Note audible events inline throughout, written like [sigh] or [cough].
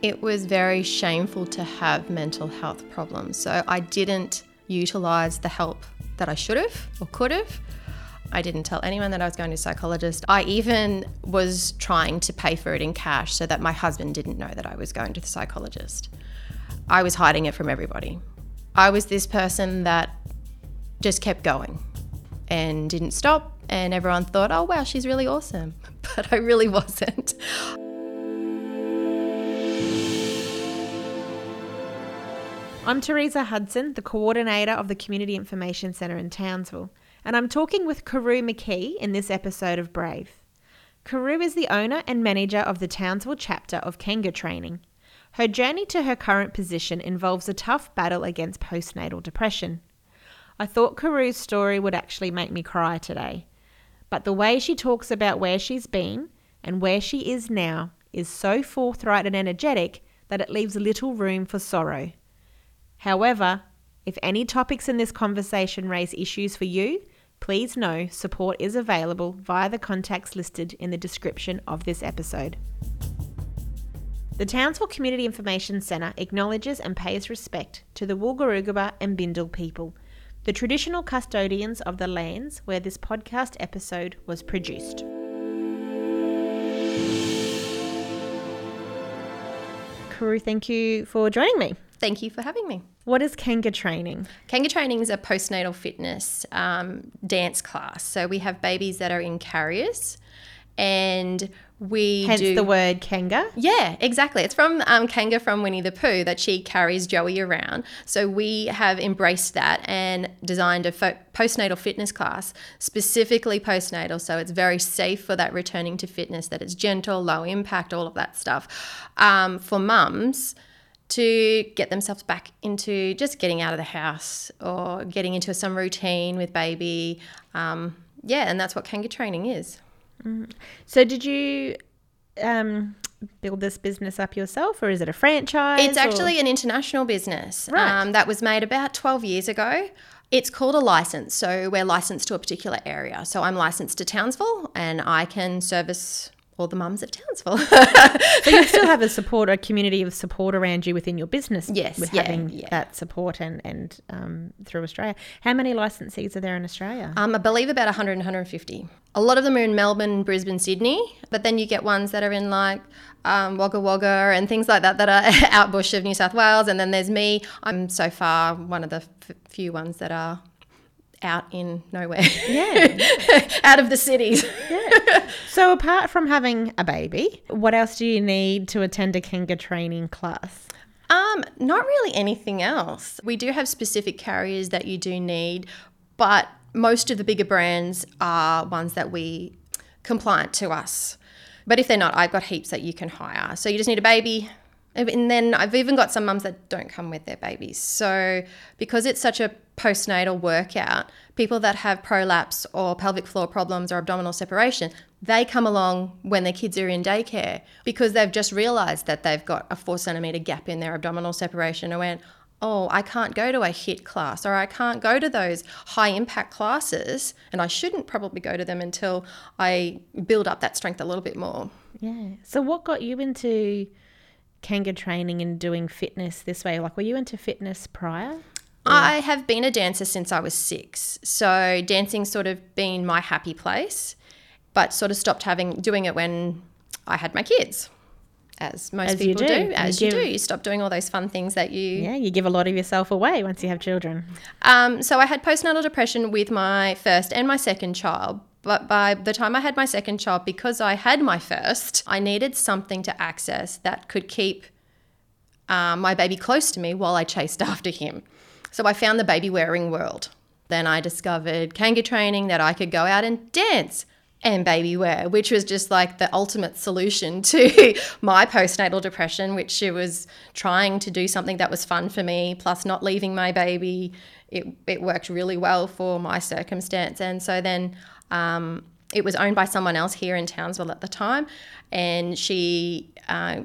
It was very shameful to have mental health problems. So I didn't utilize the help that I should have or could have. I didn't tell anyone that I was going to a psychologist. I even was trying to pay for it in cash so that my husband didn't know that I was going to the psychologist. I was hiding it from everybody. I was this person that just kept going and didn't stop, and everyone thought, oh, wow, she's really awesome. [laughs] But I really wasn't. I'm Teresa Hudson, the coordinator of the Community Information Centre in Townsville, and I'm talking with Carew McKee in this episode of Brave. Carew is the owner and manager of the Townsville chapter of Kanga Training. Her journey to her current position involves a tough battle against postnatal depression. I thought Carew's story would actually make me cry today, but the way she talks about where she's been and where she is now is so forthright and energetic that it leaves little room for sorrow. However, if any topics in this conversation raise issues for you, please know support is available via the contacts listed in the description of this episode. The Townsville Community Information Centre acknowledges and pays respect to the Wulgurukaba and Bindal people, the traditional custodians of the lands where this podcast episode was produced. Carew, thank you for joining me. Thank you for having me. What is Kanga training? Kanga training is a postnatal fitness um, dance class. So we have babies that are in carriers and we Hence do the word kanga. Yeah, exactly. It's from um, Kanga from Winnie the Pooh that she carries Joey around. So we have embraced that and designed a fo- postnatal fitness class, specifically postnatal. So it's very safe for that returning to fitness, that it's gentle, low impact, all of that stuff. Um, for mums, to get themselves back into just getting out of the house or getting into some routine with baby. Um, yeah, and that's what Kanga training is. So, did you um, build this business up yourself, or is it a franchise? It's or- actually an international business Right. um, that was made about 12 years ago. It's called a license. So we're licensed to a particular area. So I'm licensed to Townsville and I can service all the mums of Townsville. [laughs] So you still have a [laughs] support, a community of support around you within your business. Yes, with yeah, having yeah. that support and and um, through Australia. How many licensees are there in Australia? um, I believe about 100, 150. A lot of them are in Melbourne, Brisbane, Sydney, but then you get ones that are in like um, Wagga Wagga and things like that that are [laughs] out bush of New South Wales. And then there's me. I'm so far one of the f- few ones that are out in nowhere. Yeah. [laughs] out of the cities. so apart from having a baby, what else do you need to attend a Kanga training class? Um, not really anything else. We do have specific carriers that you do need, but most of the bigger brands are ones that we compliant to us. But if they're not, I've got heaps that you can hire. So you just need a baby. And then I've even got some mums that don't come with their babies. So because it's such a postnatal workout, people that have prolapse or pelvic floor problems or abdominal separation, they come along when their kids are in daycare because they've just realized that they've got a four centimeter gap in their abdominal separation and went, oh, I can't go to a HIIT class or I can't go to those high impact classes and I shouldn't probably go to them until I build up that strength a little bit more. Yeah. So what got you into Kanga training and doing fitness this way? Like, were you into fitness prior? I have been a dancer since I was six. So dancing's sort of been my happy place, but sort of stopped having doing it when I had my kids. As most As you people do. do, You as you, give- do, you stop doing all those fun things that you Yeah, you give a lot of yourself away once you have children. Um, so I had postnatal depression with my first and my second child. But by the time I had my second child, because I had my first, I needed something to access that could keep um, my baby close to me while I chased [laughs] after him. So I found the baby wearing world. Then I discovered Kanga training that I could go out and dance and baby wear, which was just like the ultimate solution [laughs] to my postnatal depression, which it was trying to do something that was fun for me, plus not leaving my baby. It, it worked really well for my circumstance. And so then um, it was owned by someone else here in Townsville at the time. And she uh,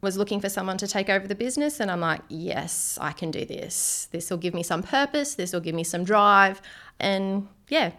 was looking for someone to take over the business. And I'm like, yes, I can do this. This will give me some purpose. This will give me some drive. And yeah,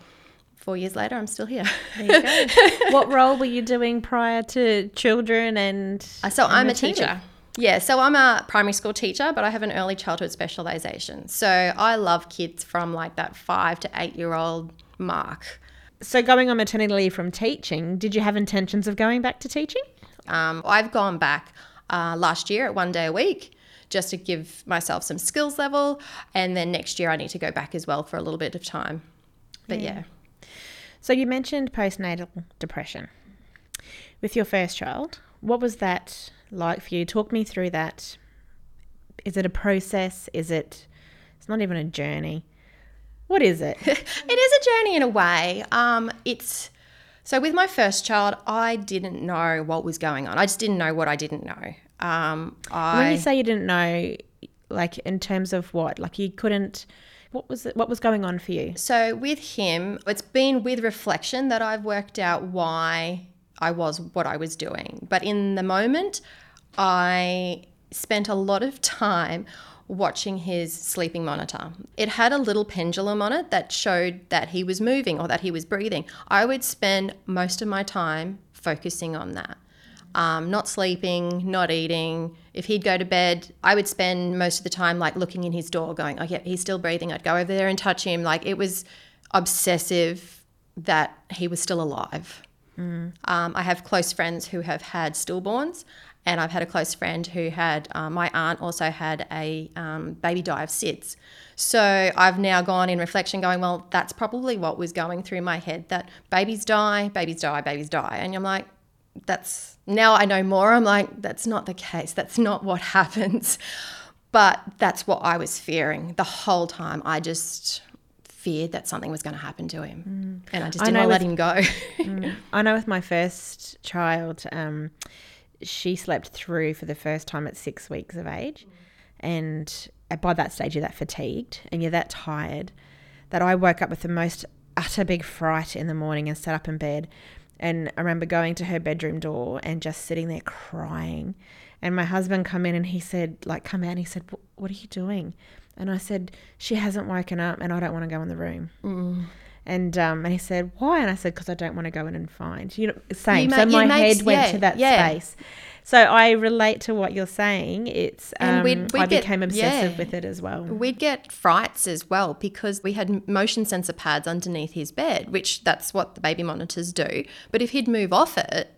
four years later, I'm still here. There you go. [laughs] what role were you doing prior to children and? Uh, so and I'm a maternity? teacher. Yeah, so I'm a primary school teacher, but I have an early childhood specialisation. So I love kids from like that five to eight year old mark. So, going on maternity leave from teaching, did you have intentions of going back to teaching? Um, I've gone back uh, last year at one day a week just to give myself some skills level. And then next year I need to go back as well for a little bit of time. But yeah. So, you mentioned postnatal depression. With your first child, what was that like for you? Talk me through that. Is it a process? Is it, it's not even a journey. What is it? [laughs] it is a journey in a way. Um, it's so with my first child, I didn't know what was going on. I just didn't know what I didn't know. Um, I, when you say you didn't know, like in terms of what, like you couldn't. What was it? What was going on for you? So with him, it's been with reflection that I've worked out why I was what I was doing. But in the moment, I spent a lot of time watching his sleeping monitor. It had a little pendulum on it that showed that he was moving or that he was breathing. I would spend most of my time focusing on that. Um, not sleeping, not eating. If he'd go to bed, I would spend most of the time like looking in his door, going, "Oh yeah, he's still breathing." I'd go over there and touch him. Like it was obsessive that he was still alive. Um, I have close friends who have had stillborns, and I've had a close friend who had, uh, my aunt also had a um, baby die of SIDS. So I've now gone in reflection going, well, that's probably what was going through my head that babies die, babies die, babies die. And I'm like, that's now I know more. I'm like, that's not the case. That's not what [laughs] happens. But that's what I was fearing the whole time. I just feared that something was going to happen to him. And I just didn't to let with- him go. [laughs] I know with my first child, um, she slept through for the first time at six weeks of age. And by that stage, you're that fatigued and you're that tired that I woke up with the most utter big fright in the morning and sat up in bed. And I remember going to her bedroom door and just sitting there crying. And my husband come in and he said, like, come out. And he said, what are you doing? And I said, she hasn't woken up and I don't want to go in the room. Mm. And um, and he said, why? And I said, because I don't want to go in and find. You know, same. ma- so my makes- head went yeah, to that yeah. space. So I relate to what you're saying. It's um, And we'd- we'd I get- became obsessive yeah. with it as well. We'd get frights as well because we had motion sensor pads underneath his bed, which that's what the baby monitors do. But if he'd move off it,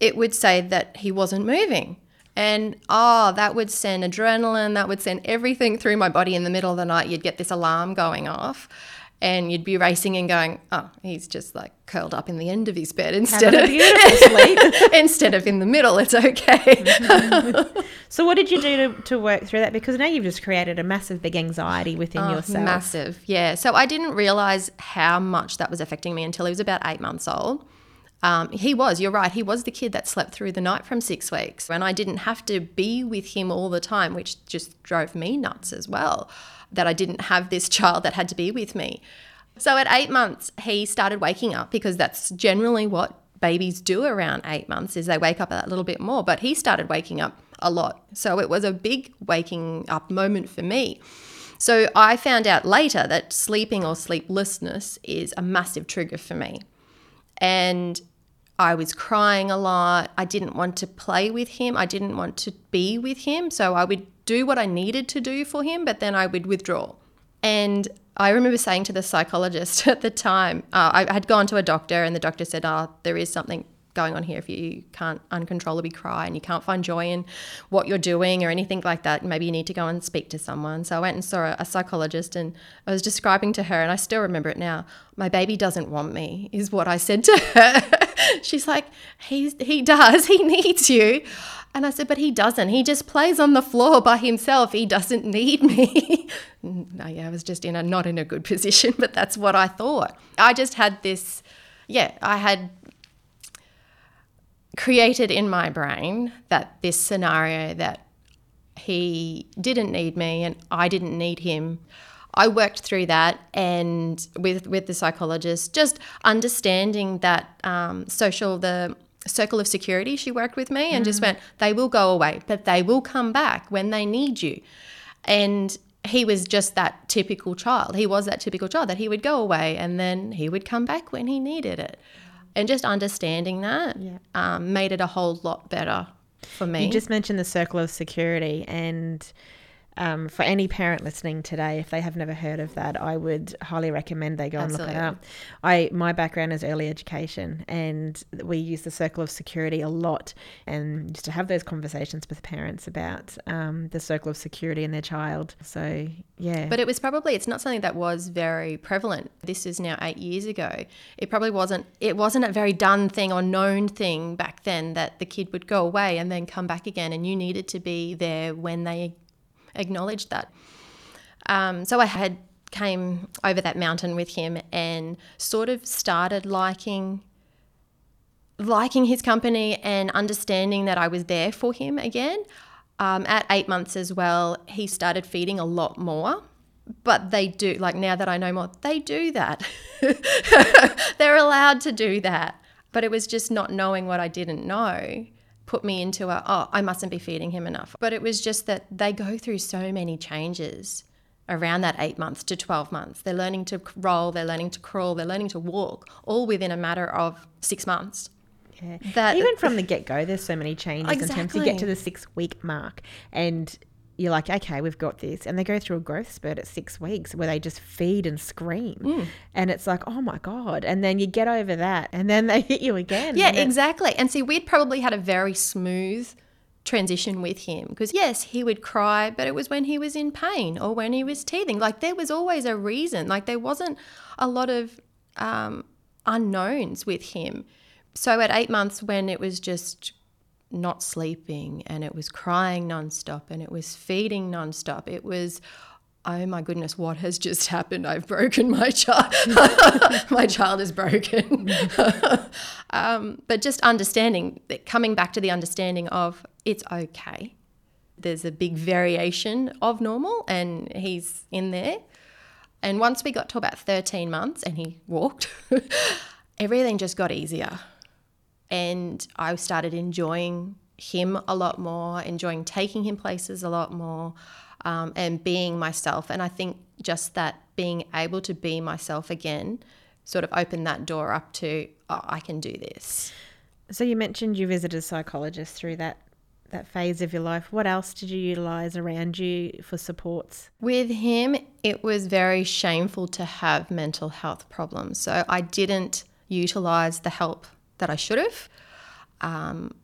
it would say that he wasn't moving. And oh, that would send adrenaline, that would send everything through my body in the middle of the night. You'd get this alarm going off and you'd be racing and going, oh, he's just like curled up in the end of his bed instead of [laughs] instead of in the middle. It's okay. [laughs] So what did you do to, to work through that? Because now you've just created a massive big anxiety within Oh, yourself. Massive, yeah. So I didn't realize how much that was affecting me until he was about eight months old. Um, he was, you're right, he was the kid that slept through the night from six weeks. And I didn't have to be with him all the time, which just drove me nuts as well, that I didn't have this child that had to be with me. So at eight months, he started waking up because that's generally what babies do around eight months is they wake up a little bit more. But he started waking up a lot. So it was a big waking up moment for me. So I found out later that sleeping or sleeplessness is a massive trigger for me. And I was crying a lot. I didn't want to play with him. I didn't want to be with him. So I would do what I needed to do for him, but then I would withdraw. And I remember saying to the psychologist [laughs] at the time, uh, I had gone to a doctor, and the doctor said, Oh, there is something going on here. If you can't uncontrollably cry and you can't find joy in what you're doing or anything like that maybe you need to go and speak to someone. So i went and saw a, a psychologist and i was describing to her and i still remember it now my baby doesn't want me is what i said to her. [laughs] She's like he's, he does. He [laughs] needs you and i said but he doesn't. He just plays on the floor by himself. He doesn't need me. [laughs] No yeah i was just in a not in a good [laughs] position but that's what i thought. I just had this yeah i had created in my brain that this scenario that he didn't need me and I didn't need him. I worked through that and with with the psychologist, just understanding that um, social the circle of security. She worked with me and just went, they will go away, but they will come back when they need you. And he was just that typical child. He was that typical child that he would go away and then he would come back when he needed it. And just understanding that Yeah. um, made it a whole lot better for me. You just mentioned the circle of security, and um, for any parent listening today, if they have never heard of that, I would highly recommend they go Absolutely. and look it up. I my background is early education, and we use the circle of security a lot, and used to have those conversations with parents about um, the circle of security in their child. So yeah, But it was probably it's not something that was very prevalent. This is now eight years ago. It probably wasn't it wasn't a very done thing or known thing back then that the kid would go away and then come back again and you needed to be there when they acknowledged that. Um, so I had came over that mountain with him and sort of started liking liking his company and understanding that I was there for him again. Um, at eight months as well, he started feeding a lot more. But they do, like now that I know more, they do that. [laughs] They're allowed to do that. But it was just not knowing what I didn't know put me into a, oh, I mustn't be feeding him enough. But it was just that they go through so many changes around that eight months to 12 months. They're learning to roll, they're learning to crawl, they're learning to walk, all within a matter of six months. Yeah. That- Even from the get go, there's so many changes in terms you get to the six week mark and you're like, okay, we've got this. And they go through a growth spurt at six weeks where they just feed and scream. Mm. And it's like, oh my God. And then you get over that and then [laughs] they hit you again. Yeah, And exactly. And see, we'd probably had a very smooth transition with him because, yes, he would cry, but it was when he was in pain or when he was teething. Like, there was always a reason. Like, there wasn't a lot of um, unknowns with him. So, at eight months, when it was just not sleeping and it was crying nonstop and it was feeding nonstop, it was. Oh my goodness, what has just happened? I've broken my child. [laughs] my child is broken. [laughs] um, but just understanding, coming back to the understanding of it's okay. There's a big variation of normal, and he's in there. And once we got to about 13 months and he walked, [laughs] everything just got easier. And I started enjoying him a lot more, enjoying taking him places a lot more, um, and being myself. And I think just that being able to be myself again sort of opened that door up to, oh, I can do this. So you mentioned you visited a psychologist through that that phase of your life. What else did you utilize around you for supports? With him, it was very shameful to have mental health problems. So I didn't utilize the help that I should have. Um,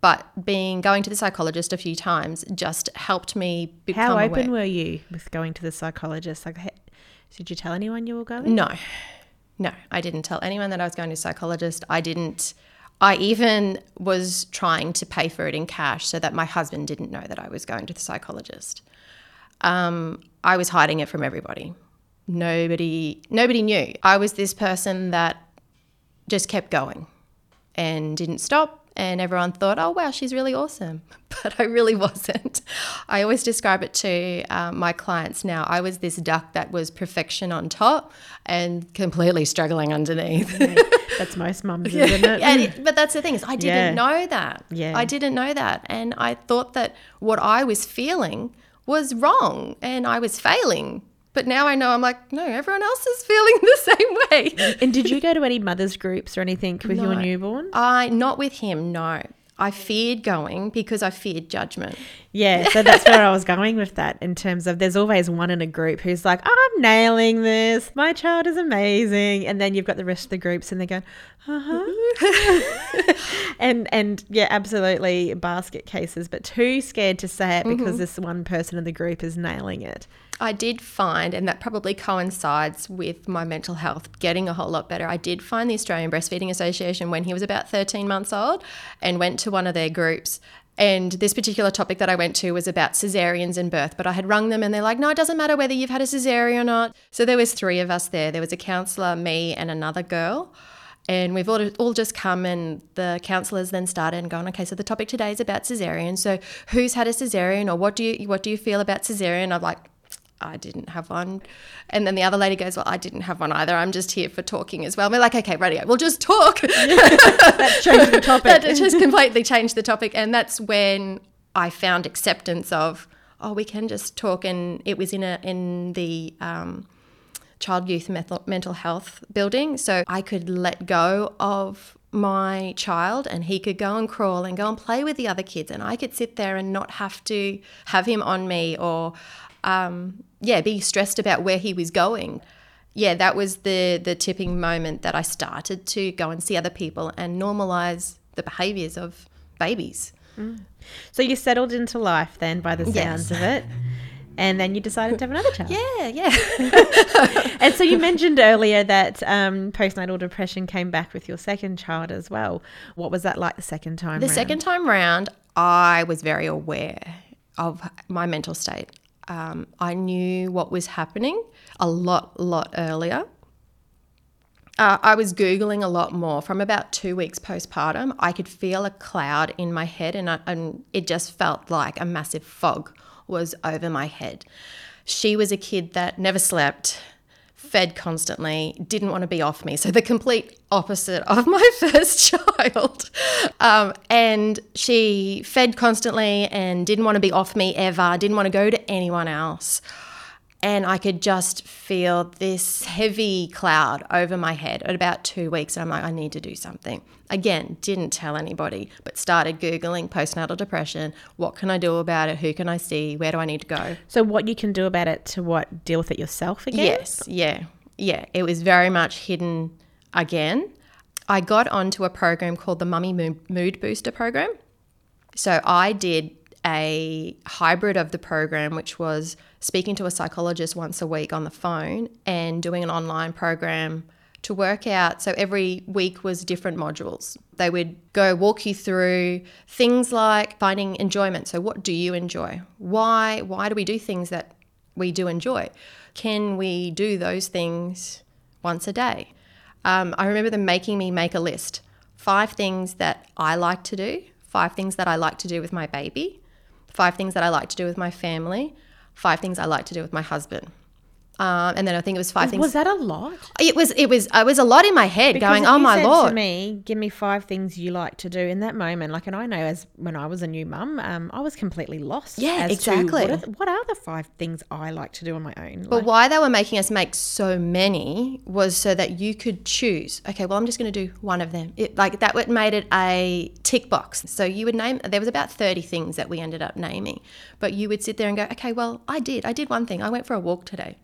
but being going to the psychologist a few times just helped me become How open aware. were you with going to the psychologist? Like, did you tell anyone you were going? No, no, I didn't tell anyone that I was going to a psychologist. I didn't. I even was trying to pay for it in cash so that my husband didn't know that I was going to the psychologist. Um, I was hiding it from everybody. Nobody, nobody knew. I was this person that just kept going and didn't stop. And everyone thought, oh, wow, she's really awesome. [laughs] But I really wasn't. I always describe it to um, my clients now. I was this duck that was perfection on top and completely struggling underneath. That's most mums, [laughs] isn't it? And but that's the thing is, I didn't Yeah. know that. Yeah. I didn't know that, and I thought that what I was feeling was wrong, and I was failing. But now I know I'm like, no, everyone else is feeling [laughs] the same way. and did you go to any mothers groups or anything with your newborn? I not with him. No, I feared going because I feared judgment. Yeah, so that's where I was going with that in terms of there's always one in a group who's like, I'm nailing this. My child is amazing. And then you've got the rest of the groups and they're going, uh-huh. [laughs] and and yeah, absolutely basket cases, but too scared to say it because this one person in the group is nailing it. I did find, and that probably coincides with my mental health getting a whole lot better. I did find the Australian Breastfeeding Association when he was about 13 months old and went to one of their groups. And this particular topic that I went to was about cesareans and birth, but I had rung them and they're like, no, it doesn't matter whether you've had a cesarean or not. So there was three of us there. There was a counsellor, me, and another girl. And we've all, all just come, and the counsellors then started and gone, okay, so the topic today is about cesarean. So who's had a cesarean, or what do you what do you feel about cesarean? I'm like, I didn't have one. And then the other lady goes, well, I didn't have one either. I'm just here for talking as well. And we're like, okay, radio, we'll just talk. [laughs] That changed the topic. that just completely changed the topic. And that's when I found acceptance of, oh, we can just talk. And it was in a in the um, child youth mental, mental health building. So I could let go of my child and he could go and crawl and go and play with the other kids and I could sit there and not have to have him on me or um, yeah be stressed about where he was going yeah that was the the tipping moment that I started to go and see other people and normalize the behaviors of babies So you settled into life then by the sounds Yes. of it. And then you decided to have another child. yeah yeah [laughs] And so you mentioned earlier that um, postnatal depression came back with your second child as well. What was that like the second time? The round? second time round, I was very aware of my mental state. Um, I knew what was happening a lot, lot earlier. Uh, I was Googling a lot more. From about two weeks postpartum, I could feel a cloud in my head, and, I, and it just felt like a massive fog was over my head. She was a kid that never slept, fed constantly, didn't want to be off me. So the complete opposite of [laughs] my first child. Um, and she fed constantly and didn't want to be off me ever, didn't want to go to anyone else. And I could just feel this heavy cloud over my head at about two weeks. And I'm like, I need to do something. Again, didn't tell anybody, but started Googling postnatal depression. What can I do about it? Who can I see? Where do I need to go? So what you can do about it to what deal with it yourself again? Yes, yeah, yeah. It was very much hidden again. I got onto a program called the Mummy Mood Booster Program. So I did a hybrid of the program, which was speaking to a psychologist once a week on the phone and doing an online program to work out. So every week was different modules. They would go walk you through things like finding enjoyment. So what do you enjoy? Why why do we do things that we do enjoy? Can we do those things once a day? Um, I remember them making me make a list. Five things that I like to do, five things that I like to do with my baby, five things that I like to do with my family, five things I like to do with my husband. Um, and then I think it was five things. Was that a lot? it was it was It was a lot in my head Because going, oh my lord. To me, give me five things you like to do in that moment. Like, and I know as when I was a new mum, um, I was completely lost. Yeah, as to exactly. what, are the, what are the five things I like to do on my own? But Like, why they were making us make so many was so that you could choose. Okay, well, I'm just going to do one of them. It, like that, would made it a tick box. So you would name. There was about 30 things that we ended up naming, but you would sit there and go, okay, well, I did. I did one thing. I went for a walk today.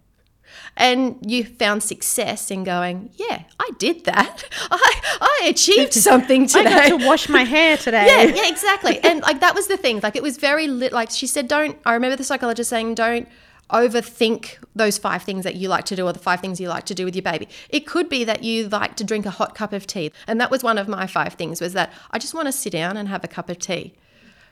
And you found success in going, yeah, I did that. [laughs] I, I achieved [laughs] something today. I got to wash my hair today. [laughs] yeah, yeah, exactly. And like that was the thing. Like it was very lit. Like she said, don't. I remember the psychologist saying, don't overthink those five things that you like to do or the five things you like to do with your baby. It could be that you like to drink a hot cup of tea, and that was one of my five things. Was that I just want to sit down and have a cup of tea.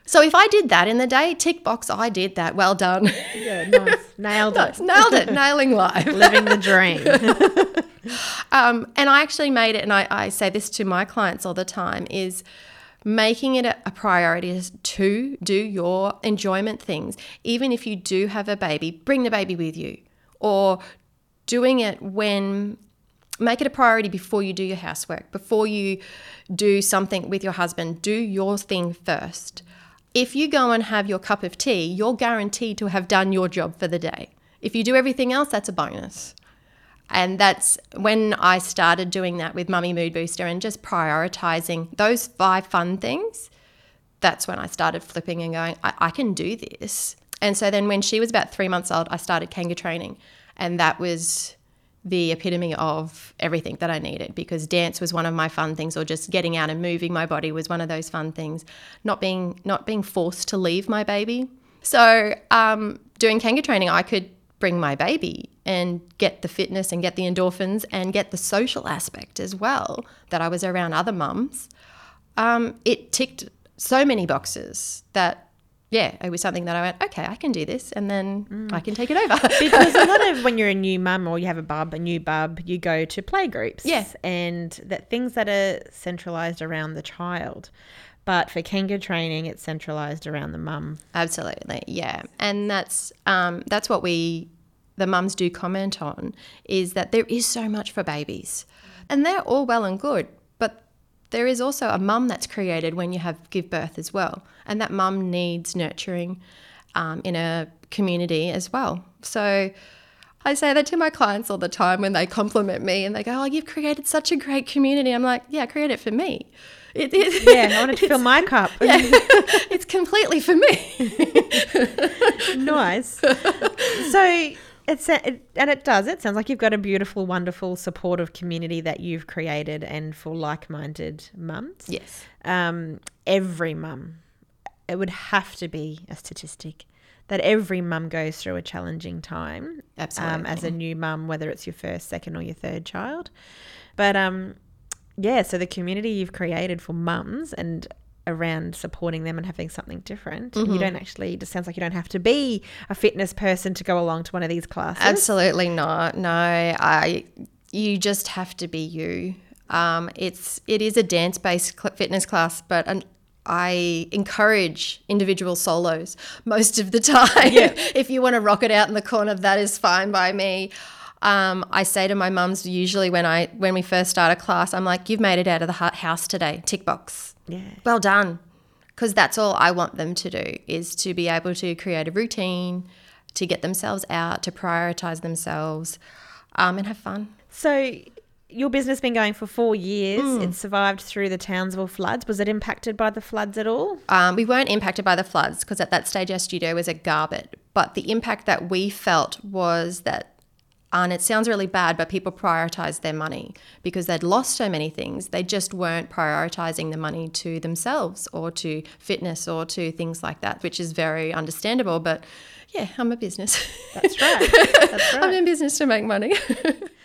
So if I did that in the day, tick box, I did that. Well done. Yeah, nice. [laughs] Nailed it. Nailed it. [laughs] Nailing life. Living the dream. [laughs] Um, and I actually made it, and I, I say this to my clients all the time, is making it a, a priority is to do your enjoyment things. Even if you do have a baby, bring the baby with you. Or doing it when make it a priority before you do your housework, before you do something with your husband, do your thing first. If you go and have your cup of tea, you're guaranteed to have done your job for the day. If you do everything else, that's a bonus. And that's when I started doing that with Mummy Mood Booster and just prioritizing those five fun things. That's when I started flipping and going, I, I can do this. And so then when she was about three months old, I started Kanga training. And that was the epitome of everything that I needed because dance was one of my fun things or just getting out and moving my body was one of those fun things. Not being not being forced to leave my baby. So um, doing Kanga training, I could bring my baby and get the fitness and get the endorphins and get the social aspect as well that I was around other mums. Um, it ticked so many boxes that yeah, it was something that I went, okay, I can do this, and then I can take it over. [laughs] because a lot of [laughs] when you're a new mum or you have a bub, a new bub, you go to play groups. Yeah. And that things that are centralized around the child. But for Kanga training, it's centralized around the mum. Absolutely, yeah, and that's um, that's what we the mums do comment on is that there is so much for babies, and they're all well and good, there is also a mum that's created when you have give birth as well, and that mum needs nurturing um, in a community as well. So I say that to my clients all the time when they compliment me and they go, Oh, you've created such a great community. I'm like, Yeah, create it for me. It, it, Yeah, I wanted [laughs] to fill my cup. [laughs] yeah, it's completely for me. [laughs] nice. So it's it, and it does. It sounds like you've got a beautiful, wonderful, supportive community that you've created, and for like-minded mums. yes. Um, every mum, it would have to be a statistic that every mum goes through a challenging time. Um, as a new mum, whether it's your first, second, or your third child. But um, yeah, so the community you've created for mums and around supporting them and having something different. Mm-hmm. You don't actually, it just sounds like you don't have to be a fitness person to go along to one of these classes. Absolutely not. No, I. You just have to be you. Um, it's it is a dance based fitness class, but an, I encourage individual solos most of the [laughs] time. if you want to rock it out in the corner, that is fine by me. Um, I say to my mums usually when I when we first start a class, I'm like, "You've made it out of the house today. Tick box. Yeah. Well done." Because that's all I want them to do is to be able to create a routine, to get themselves out, to prioritize themselves, um, and have fun. So your business been going for four years. Hmm. It survived through the Townsville floods. Was it impacted by the floods at all? Um, we weren't impacted by the floods because at that stage our studio was at Garbutt. But the impact that we felt was that, and it sounds really bad, but people prioritized their money because they'd lost so many things. They just weren't prioritizing the money to themselves or to fitness or to things like that, which is very understandable. But yeah, I'm a business. That's right. [laughs] That's I'm in business to make money. [laughs]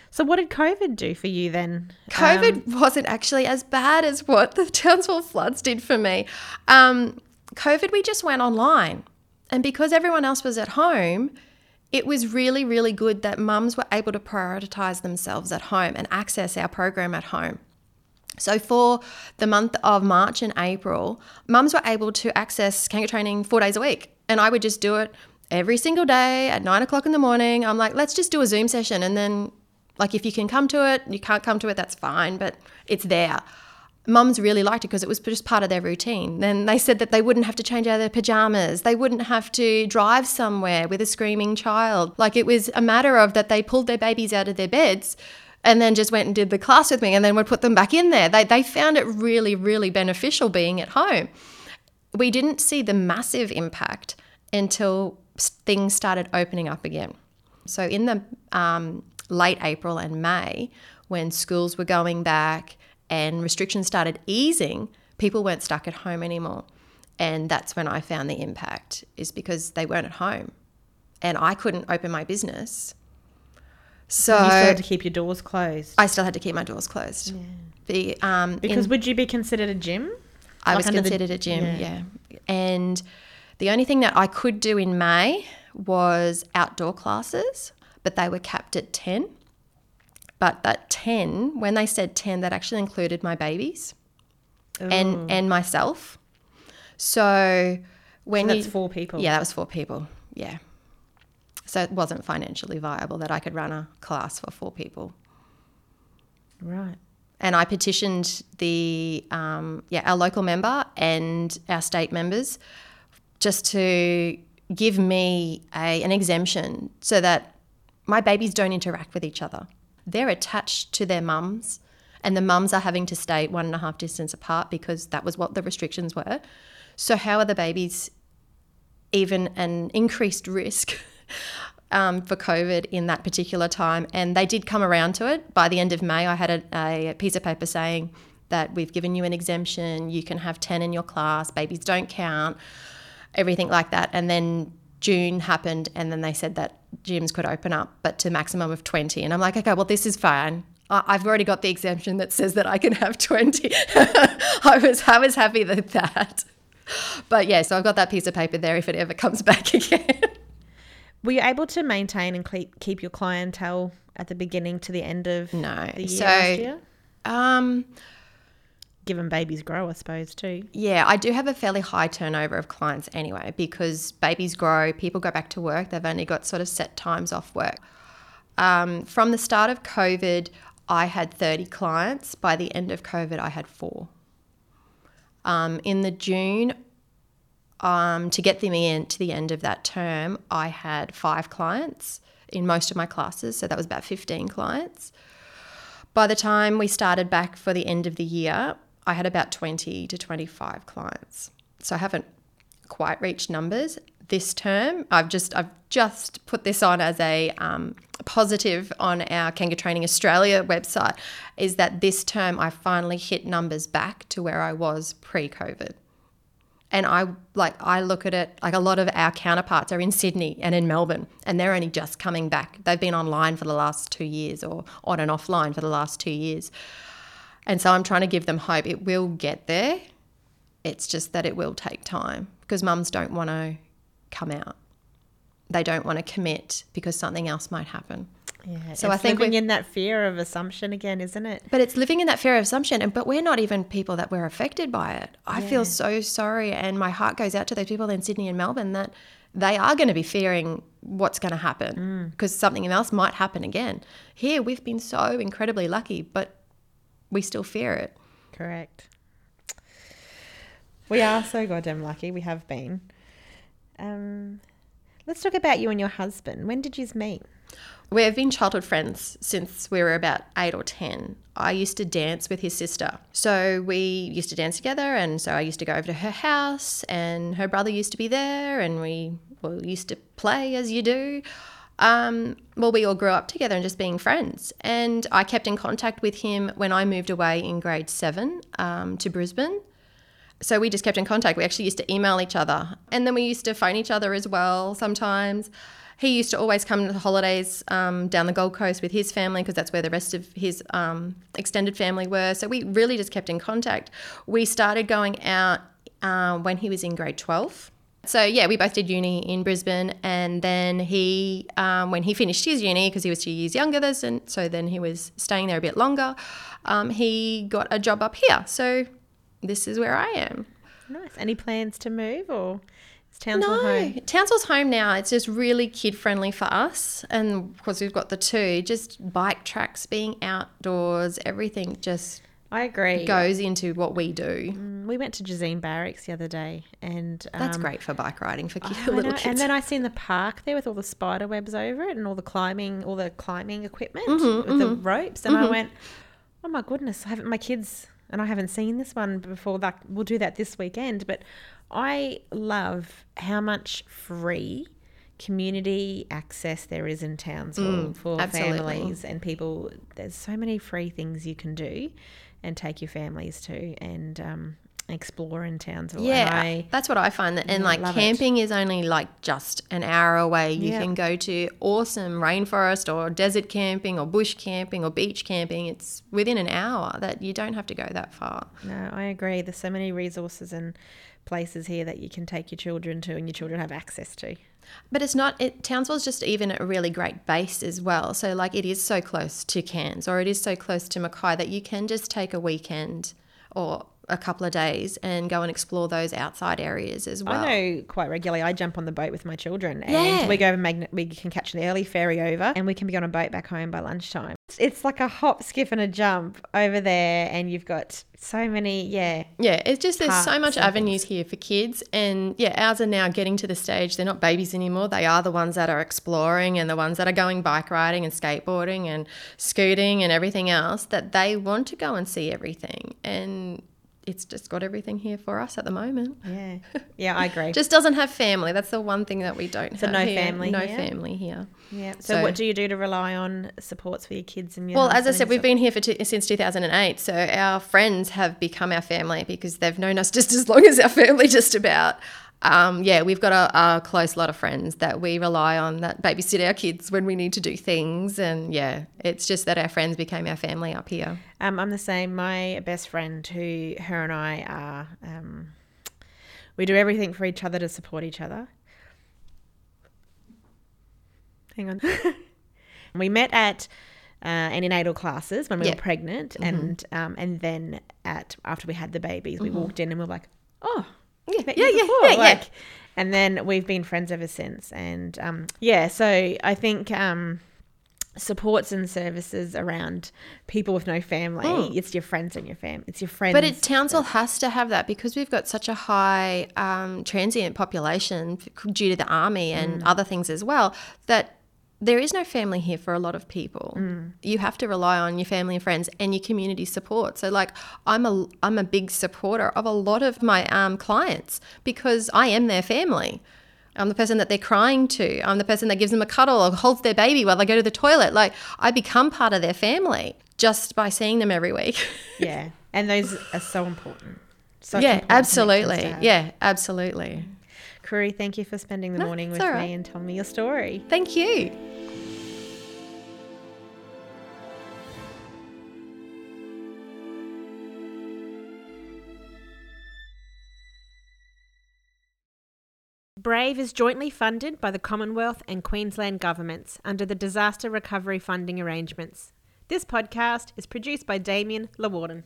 So what did COVID do for you then? COVID Um, wasn't actually as bad as what the [laughs] Townsville floods did for me. Um, COVID, we just went online. And because everyone else was at home, it was really, really good that mums were able to prioritize themselves at home and access our program at home. So, for the month of March and April, mums were able to access Kangaroo training four days a week. And I would just do it every single day at nine o'clock in the morning. I'm like, let's just do a Zoom session. And then, like, if you can come to it, you can't come to it, that's fine, but it's there. Mums really liked it because it was just part of their routine. Then they said that they wouldn't have to change out of their pajamas. They wouldn't have to drive somewhere with a screaming child. Like it was a matter of that they pulled their babies out of their beds and then just went and did the class with me and then would put them back in there. They, they found it really, really beneficial being at home. We didn't see the massive impact until things started opening up again. So in the um, late April and May, when schools were going back and restrictions started easing, people weren't stuck at home anymore. And that's when I found the impact, is because they weren't at home. And I couldn't open my business. So you still had to keep your doors closed. I still had to keep my doors closed. The, um, in- Because would you be considered a gym? I Like was under the- considered a gym, yeah. yeah. And the only thing that I could do in May was outdoor classes, but they were capped at 10. But that 10, when they said 10, that actually included my babies and and myself. So when So you that's four people. yeah, that was four people. Yeah. So it wasn't financially viable that I could run a class for four people Right. and I petitioned the um, yeah our local member and our state members just to give me a, an exemption so that my babies don't interact with each other. They're attached to their mums, and the mums are having to stay one and a half distance apart because that was what the restrictions were. So how are the babies even an increased risk [laughs] um, for COVID in that particular time. And they did come around to it. By the end of May, I had a, a piece of paper saying that we've given you an exemption, you can have 10 in your class, babies don't count, everything like that. And then June happened, and then they said that gyms could open up, but to maximum of 20. And I'm like, okay, well, this is fine. I've already got the exemption that says that I can have 20. [laughs] I was I was happy with that. But yeah, so I've got that piece of paper there if it ever comes [laughs] back again. Were you able to maintain and keep keep your clientele at the beginning to the end of No. the year So- last year? Um, Given babies grow, I suppose too. yeah, I do have a fairly high turnover of clients anyway because babies grow, people go back to work, they've only got sort of set times off work. Um, from the start of COVID, I had 30 clients. By the end of COVID, I had four. Um, in the June, um, to get them in to the end of that term, I had five clients. in most of my classes. So that was about 15 clients. By the time we started back for the end of the year, I had about 20 to 25 clients. So I haven't quite reached numbers this term. I've just I've just put this on as a um, positive on our Kanga Training Australia website. Is that this term I finally hit numbers back to where I was pre-COVID. And I like I look at it like a lot of our counterparts are in Sydney and in Melbourne, and they're only just coming back. They've been online for the last two years, or on and offline for the last two years. And so I'm trying to give them hope. It will get there. It's just that it will take time because mums don't want to come out. They don't want to commit because something else might happen. Yeah. So I think living in that fear of assumption again, isn't it? But it's living in that fear of assumption, and but we're not even people that were affected by it. I feel so sorry, and my heart goes out to those people in Sydney and Melbourne that they are going to be fearing what's going to happen mm. because something else might happen again. Here, we've been so incredibly lucky, but we still fear it. Correct. We are so goddamn lucky. We have been. Um, let's talk about you and your husband. When did you meet? We've been childhood friends since we were about eight or 10. I used to dance with his sister. So we used to dance together, and so I used to go over to her house, and her brother used to be there, and we well, used to play as you do. Um, well, we all grew up together and just being friends. And I kept in contact with him when I moved away in grade seven um, to Brisbane. So we just kept in contact. We actually used to email each other. And then we used to phone each other as well sometimes. He used to always come to the holidays um, down the Gold Coast with his family because that's where the rest of his um, extended family were. So we really just kept in contact. We started going out uh, when he was in grade 12. So yeah, we both did uni in Brisbane, and then he, um, when he finished his uni, because he was two years younger than and so then he was staying there a bit longer. Um, he got a job up here, so this is where I am. Nice. Any plans to move or is Townsville No, home? Townsville's home now. It's just really kid friendly for us, and of course we've got the two. Just bike tracks, being outdoors, everything just I agree. It goes into what we do. Mm, We went to Jezzine Barracks the other day, and That's um, great for bike riding for I ki- little kids. And then I seen the park there with all the spider webs over it and all the climbing, all the climbing equipment Mm-hmm, with the ropes. And I went, oh my goodness, I haven't my kids and I haven't seen this one before. That we'll do that this weekend. But I love how much free community access there is in Townsville for Mm, absolutely. families and people. There's so many free things you can do and take your families to and um, explore in Townsville. Yeah, I, that's what I find. That, and like camping is only like just an hour away. You Yeah. can go to awesome rainforest or desert camping or bush camping or beach camping. It's within an hour that you don't have to go that far. No, I agree. There's so many resources and places here that you can take your children to and your children have access to. But it's not. It, Townsville's just even a really great base as well. So like it is so close to Cairns or it is so close to Mackay that you can just take a weekend or a couple of days and go and explore those outside areas as well. I know quite regularly. I jump on the boat with my children, and Yeah. we go over Magnet. We can catch an early ferry over, and we can be on a boat back home by lunchtime. It's- It's like a hop, skip, and a jump over there, and you've got so many. Yeah, Yeah, it's just there's so much avenues here for kids, and yeah, ours are now getting to the stage. They're not babies anymore. They are the ones that are exploring and the ones that are going bike riding and skateboarding and scooting and everything else. That they want to go and see everything, and it's just got everything here for us at the moment. yeah, yeah. I [laughs] agree. Just doesn't have family. That's the one thing that we don't So have. no here. family No here? family here. yeah. So, so- what do you do to rely on supports for your kids and your? Well, as I said, we've been here for two, since 2008. So our friends have become our family because they've known us [laughs] just as long as our family, just about. Um, yeah, we've got a, a close lot of friends that we rely on that babysit our kids when we need to do things. And yeah, it's just that our friends became our family up here. Um, I'm the same. My best friend, who her and I are, um, we do everything for each other to support each other. Hang on. [laughs] we met at uh, antenatal classes when we Yeah. were pregnant, and um, and then at after we had the babies, we walked in and we were like, oh, Yeah, met yeah, you yeah, before," yeah, yeah. And then we've been friends ever since. And um, yeah, so I think um, supports and services around people with no family, it's your friends and your fam. It's your friends. But it, Townsville has to have that because we've got such a high um, transient population due to the army and other things as well that there is no family here for a lot of people. You have to rely on your family and friends and your community support. So, like, I'm a I'm a big supporter of a lot of my um, clients because I am their family. I'm the person that they're crying to. I'm the person that gives them a cuddle or holds their baby while they go to the toilet. Like, I become part of their family just by seeing them every week. [laughs] Yeah. And those are so important. Such yeah, important absolutely. Yeah, absolutely. Karui, thank you for spending the No, morning with all me and telling me your story. Thank you. Brave is jointly funded by the Commonwealth and Queensland governments under the Disaster Recovery Funding Arrangements. This podcast is produced by Damien Lewarden.